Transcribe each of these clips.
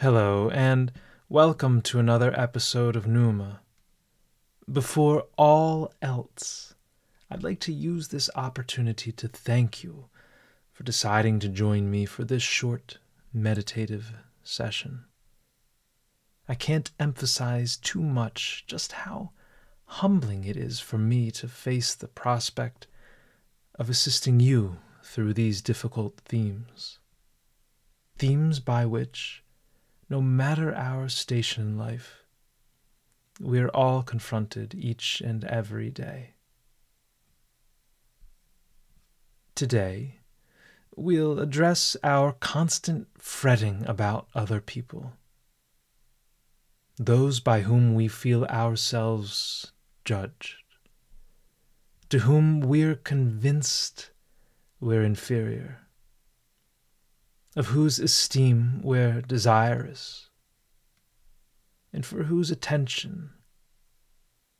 Hello, and welcome to another episode of Numa. Before all else, I'd like to use this opportunity to thank you for deciding to join me for this short meditative session. I can't emphasize too much just how humbling it is for me to face the prospect of assisting you through these difficult themes. Themes by which, no matter our station in life, we are all confronted each and every day. Today, we'll address our constant fretting about other people, those by whom we feel ourselves judged, to whom we're convinced we're inferior, of whose esteem we're desirous, and for whose attention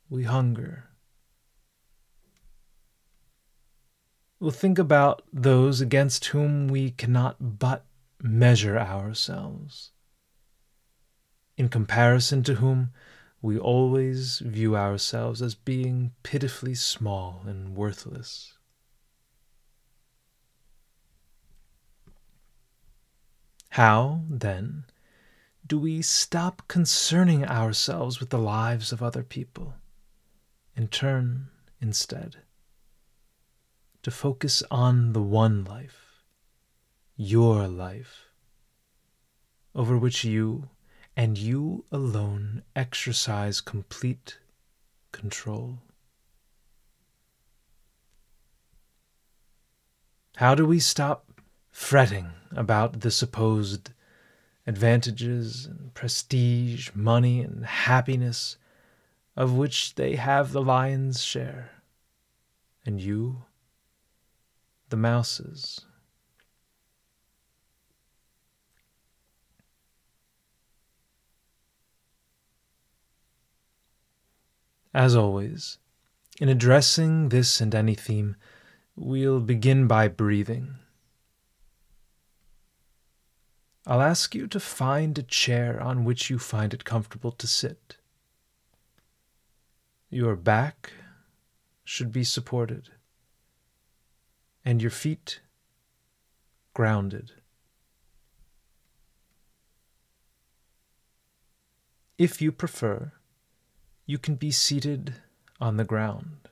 we hunger. We'll think about those against whom we cannot but measure ourselves, in comparison to whom we always view ourselves as being pitifully small and worthless. How, then, do we stop concerning ourselves with the lives of other people and turn, instead, to focus on the one life, your life, over which you and you alone exercise complete control. How do we stop fretting about the supposed advantages and prestige, money and happiness of which they have the lion's share, and you the mouse's? As always, in addressing this and any theme, we'll begin by breathing. I'll ask you to find a chair on which you find it comfortable to sit. Your back should be supported, and your feet grounded. If you prefer, you can be seated on the ground.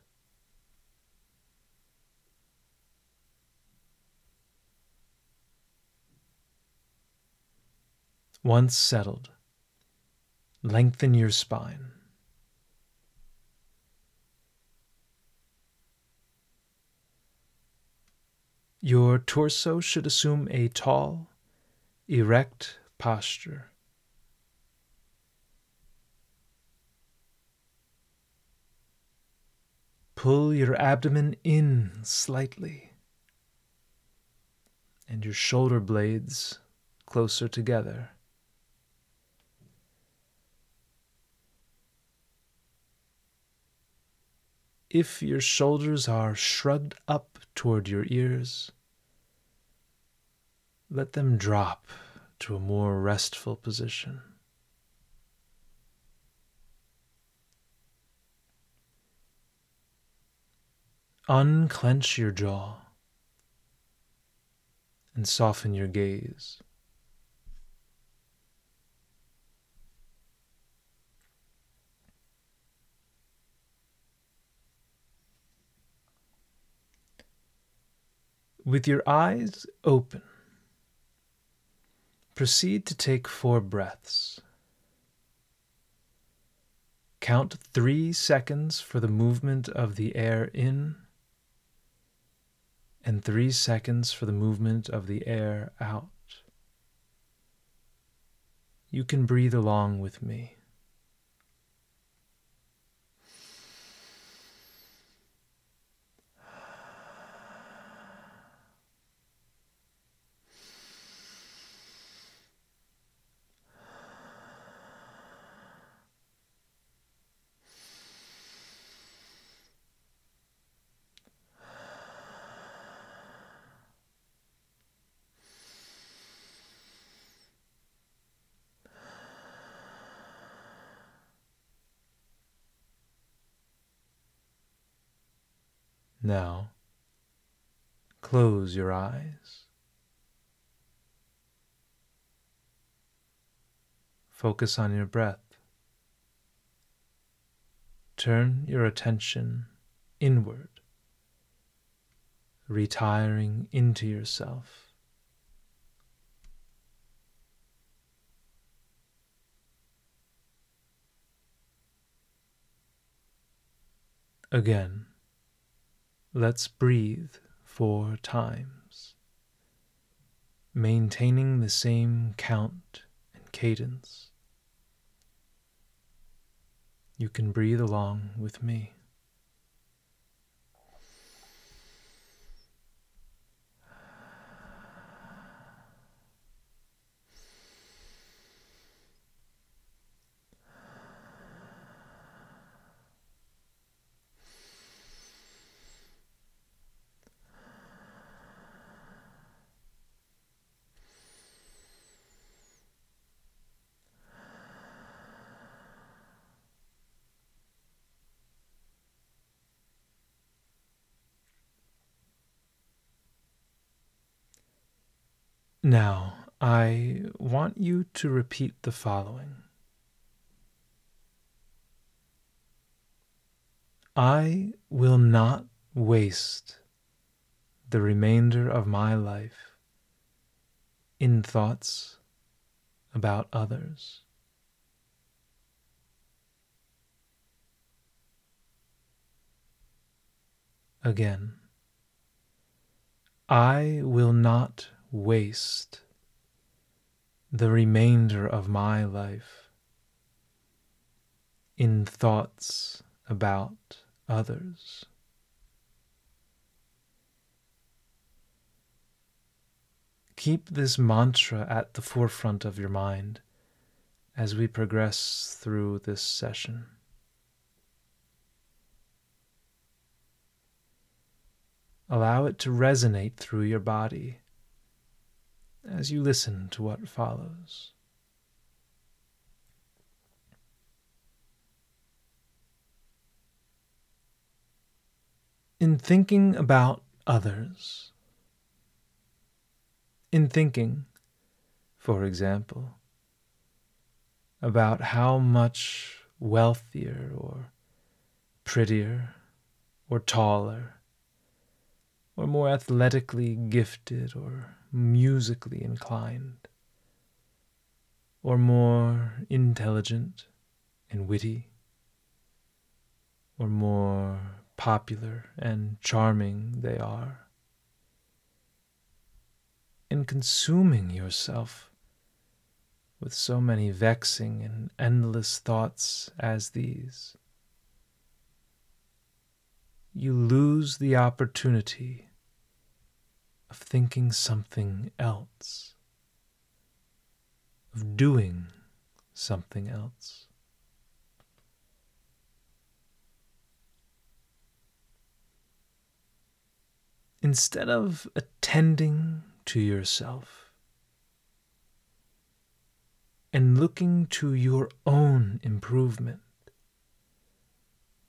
Once settled, lengthen your spine. Your torso should assume a tall, erect posture. Pull your abdomen in slightly and your shoulder blades closer together. If your shoulders are shrugged up toward your ears, let them drop to a more restful position. Unclench your jaw and soften your gaze. With your eyes open, proceed to take four breaths. Count three seconds for the movement of the air in and three seconds for the movement of the air out. You can breathe along with me. Now, close your eyes. Focus on your breath. Turn your attention inward, retiring into yourself. Again, let's breathe four times, maintaining the same count and cadence. You can breathe along with me. Now, I want you to repeat the following I will not waste the remainder of my life in thoughts about others. Again, I will not waste the remainder of my life in thoughts about others. Keep this mantra at the forefront of your mind as we progress through this session. Allow it to resonate through your body as you listen to what follows. In thinking about others, in thinking, for example, about how much wealthier or prettier or taller or more athletically gifted or musically inclined, or more intelligent and witty, or more popular and charming they are. In consuming yourself with so many vexing and endless thoughts as these, you lose the opportunity of thinking something else, of doing something else. Instead of attending to yourself and looking to your own improvement,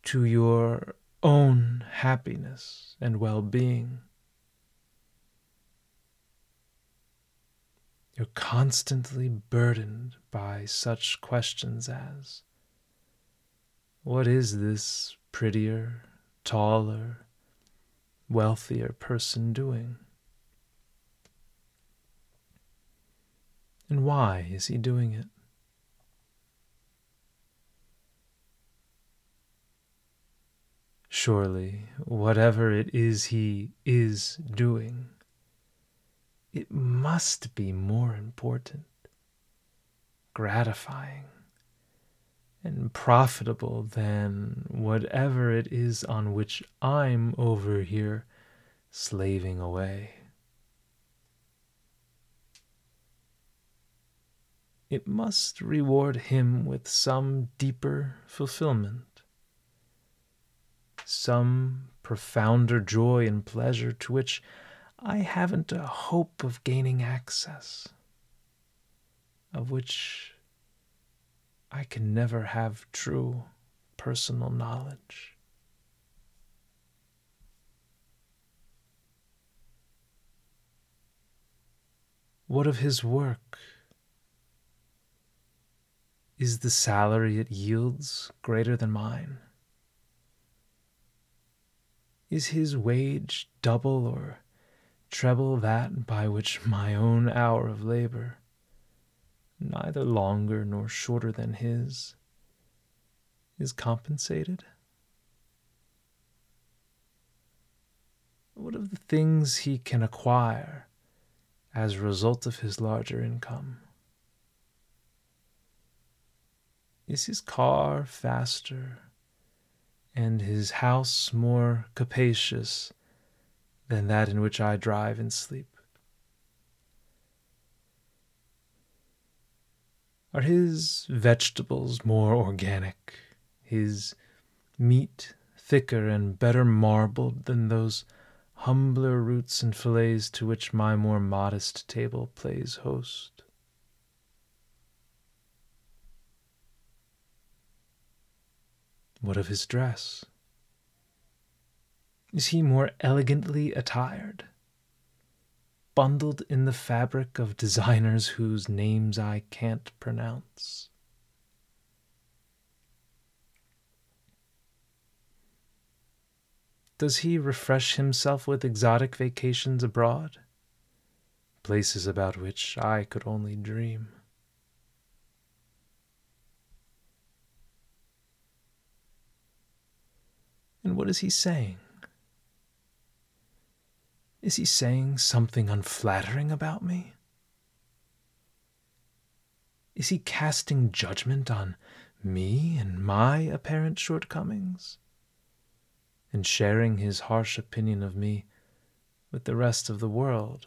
to your own happiness and well being, You're constantly burdened by such questions as What is this prettier, taller, wealthier person doing? And why is he doing it? Surely, whatever it is he is doing it must be more important, gratifying, and profitable than whatever it is on which I'm over here slaving away. It must reward him with some deeper fulfillment, some profounder joy and pleasure to which I haven't a hope of gaining access, of which I can never have true personal knowledge. What of his work? Is the salary it yields greater than mine? Is his wage double or treble that by which my own hour of labor, neither longer nor shorter than his, is compensated? What of the things he can acquire as a result of his larger income? Is his car faster and his house more capacious than that in which I drive and sleep? Are his vegetables more organic, his meat thicker and better marbled than those humbler roots and fillets to which my more modest table plays host? What of his dress? Is he more elegantly attired? Bundled in the fabric of designers whose names I can't pronounce? Does he refresh himself with exotic vacations abroad? Places about which I could only dream. And what is he saying? Is he saying something unflattering about me? Is he casting judgment on me and my apparent shortcomings? And sharing his harsh opinion of me with the rest of the world?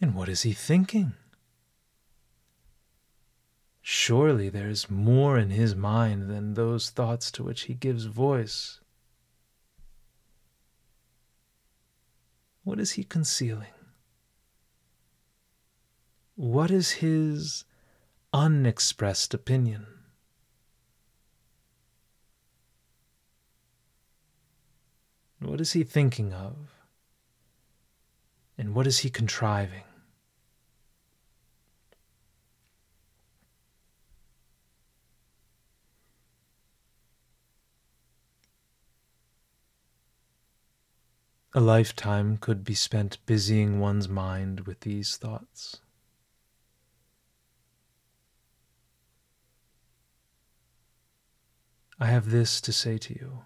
And what is he thinking? Surely there is more in his mind than those thoughts to which he gives voice. What is he concealing? What is his unexpressed opinion? What is he thinking of? And what is he contriving? A lifetime could be spent busying one's mind with these thoughts. I have this to say to you.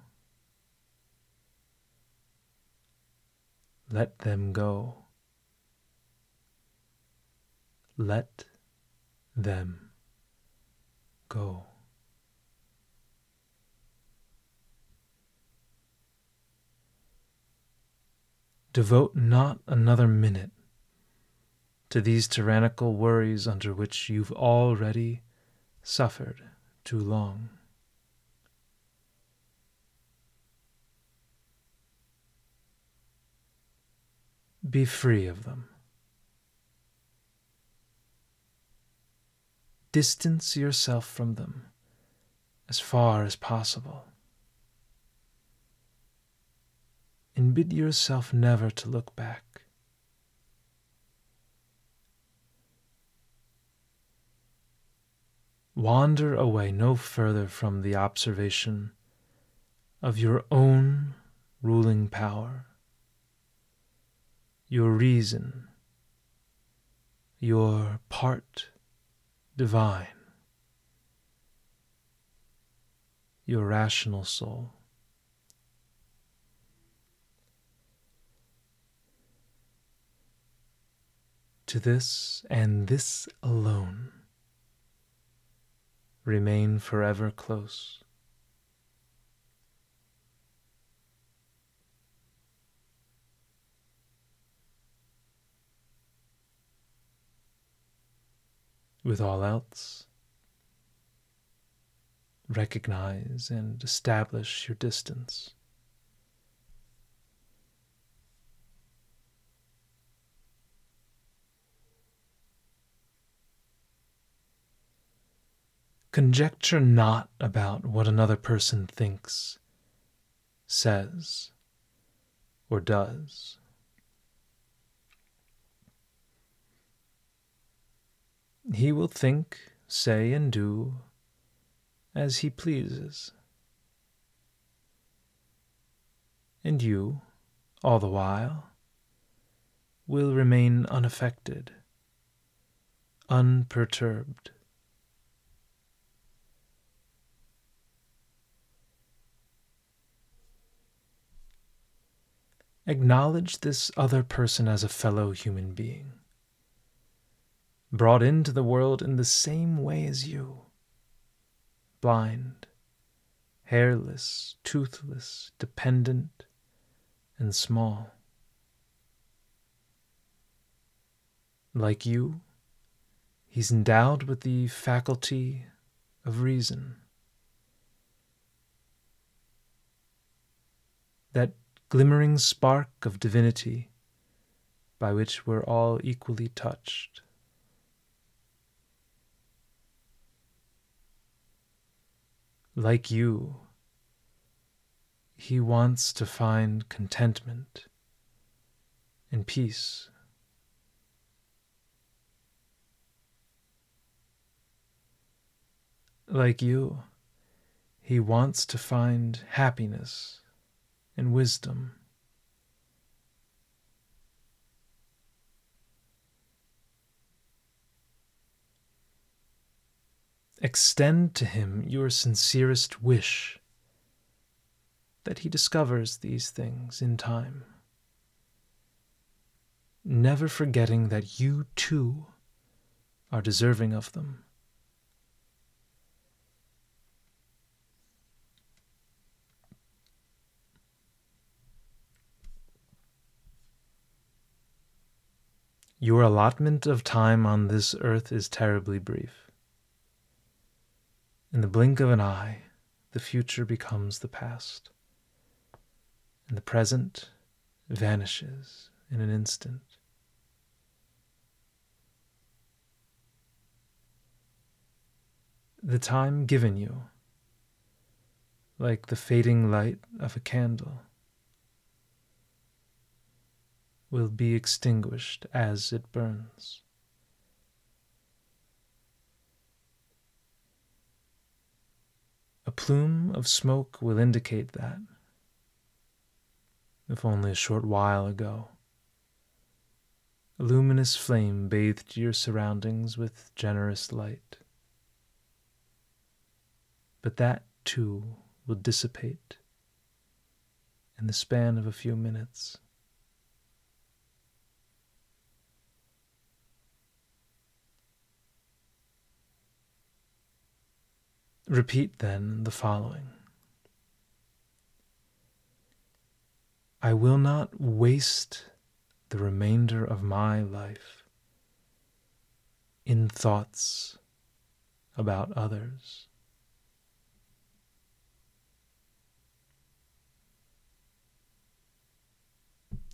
Let them go. Let them go. Devote not another minute to these tyrannical worries under which you've already suffered too long. Be free of them. Distance yourself from them as far as possible. And bid yourself never to look back. Wander away no further from the observation of your own ruling power, your reason, your part divine, your rational soul. To this and this alone. Remain forever close. With all else, recognize and establish your distance. Conjecture not about what another person thinks, says, or does. He will think, say, and do as he pleases. And you, all the while, will remain unaffected, unperturbed. Acknowledge this other person as a fellow human being, brought into the world in the same way as you blind, hairless, toothless, dependent, and small. Like you, he's endowed with the faculty of reason. That glimmering spark of divinity by which we're all equally touched. Like you, he wants to find contentment and peace. Like you, he wants to find happiness and wisdom. Extend to him your sincerest wish that he discovers these things in time, never forgetting that you too are deserving of them. Your allotment of time on this earth is terribly brief. In the blink of an eye, the future becomes the past, and the present vanishes in an instant. The time given you, like the fading light of a candle, will be extinguished as it burns. A plume of smoke will indicate that, if only a short while ago, a luminous flame bathed your surroundings with generous light. But that, too, will dissipate in the span of a few minutes. Repeat then the following I will not waste the remainder of my life in thoughts about others.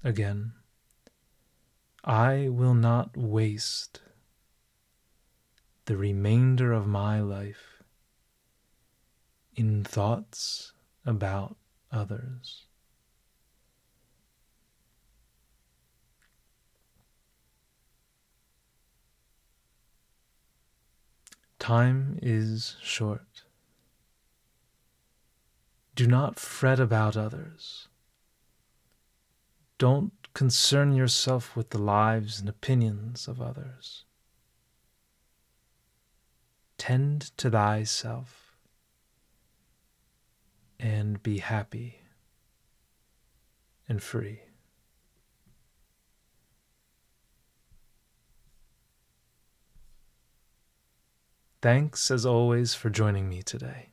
Again, I will not waste the remainder of my life in thoughts about others. Time is short. Do not fret about others. Don't concern yourself with the lives and opinions of others. Tend to thyself and be happy and free. Thanks as always for joining me today.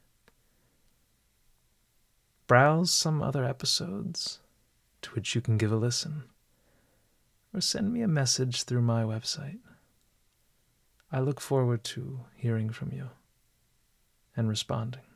Browse some other episodes to which you can give a listen, or send me a message through my website. I look forward to hearing from you and responding.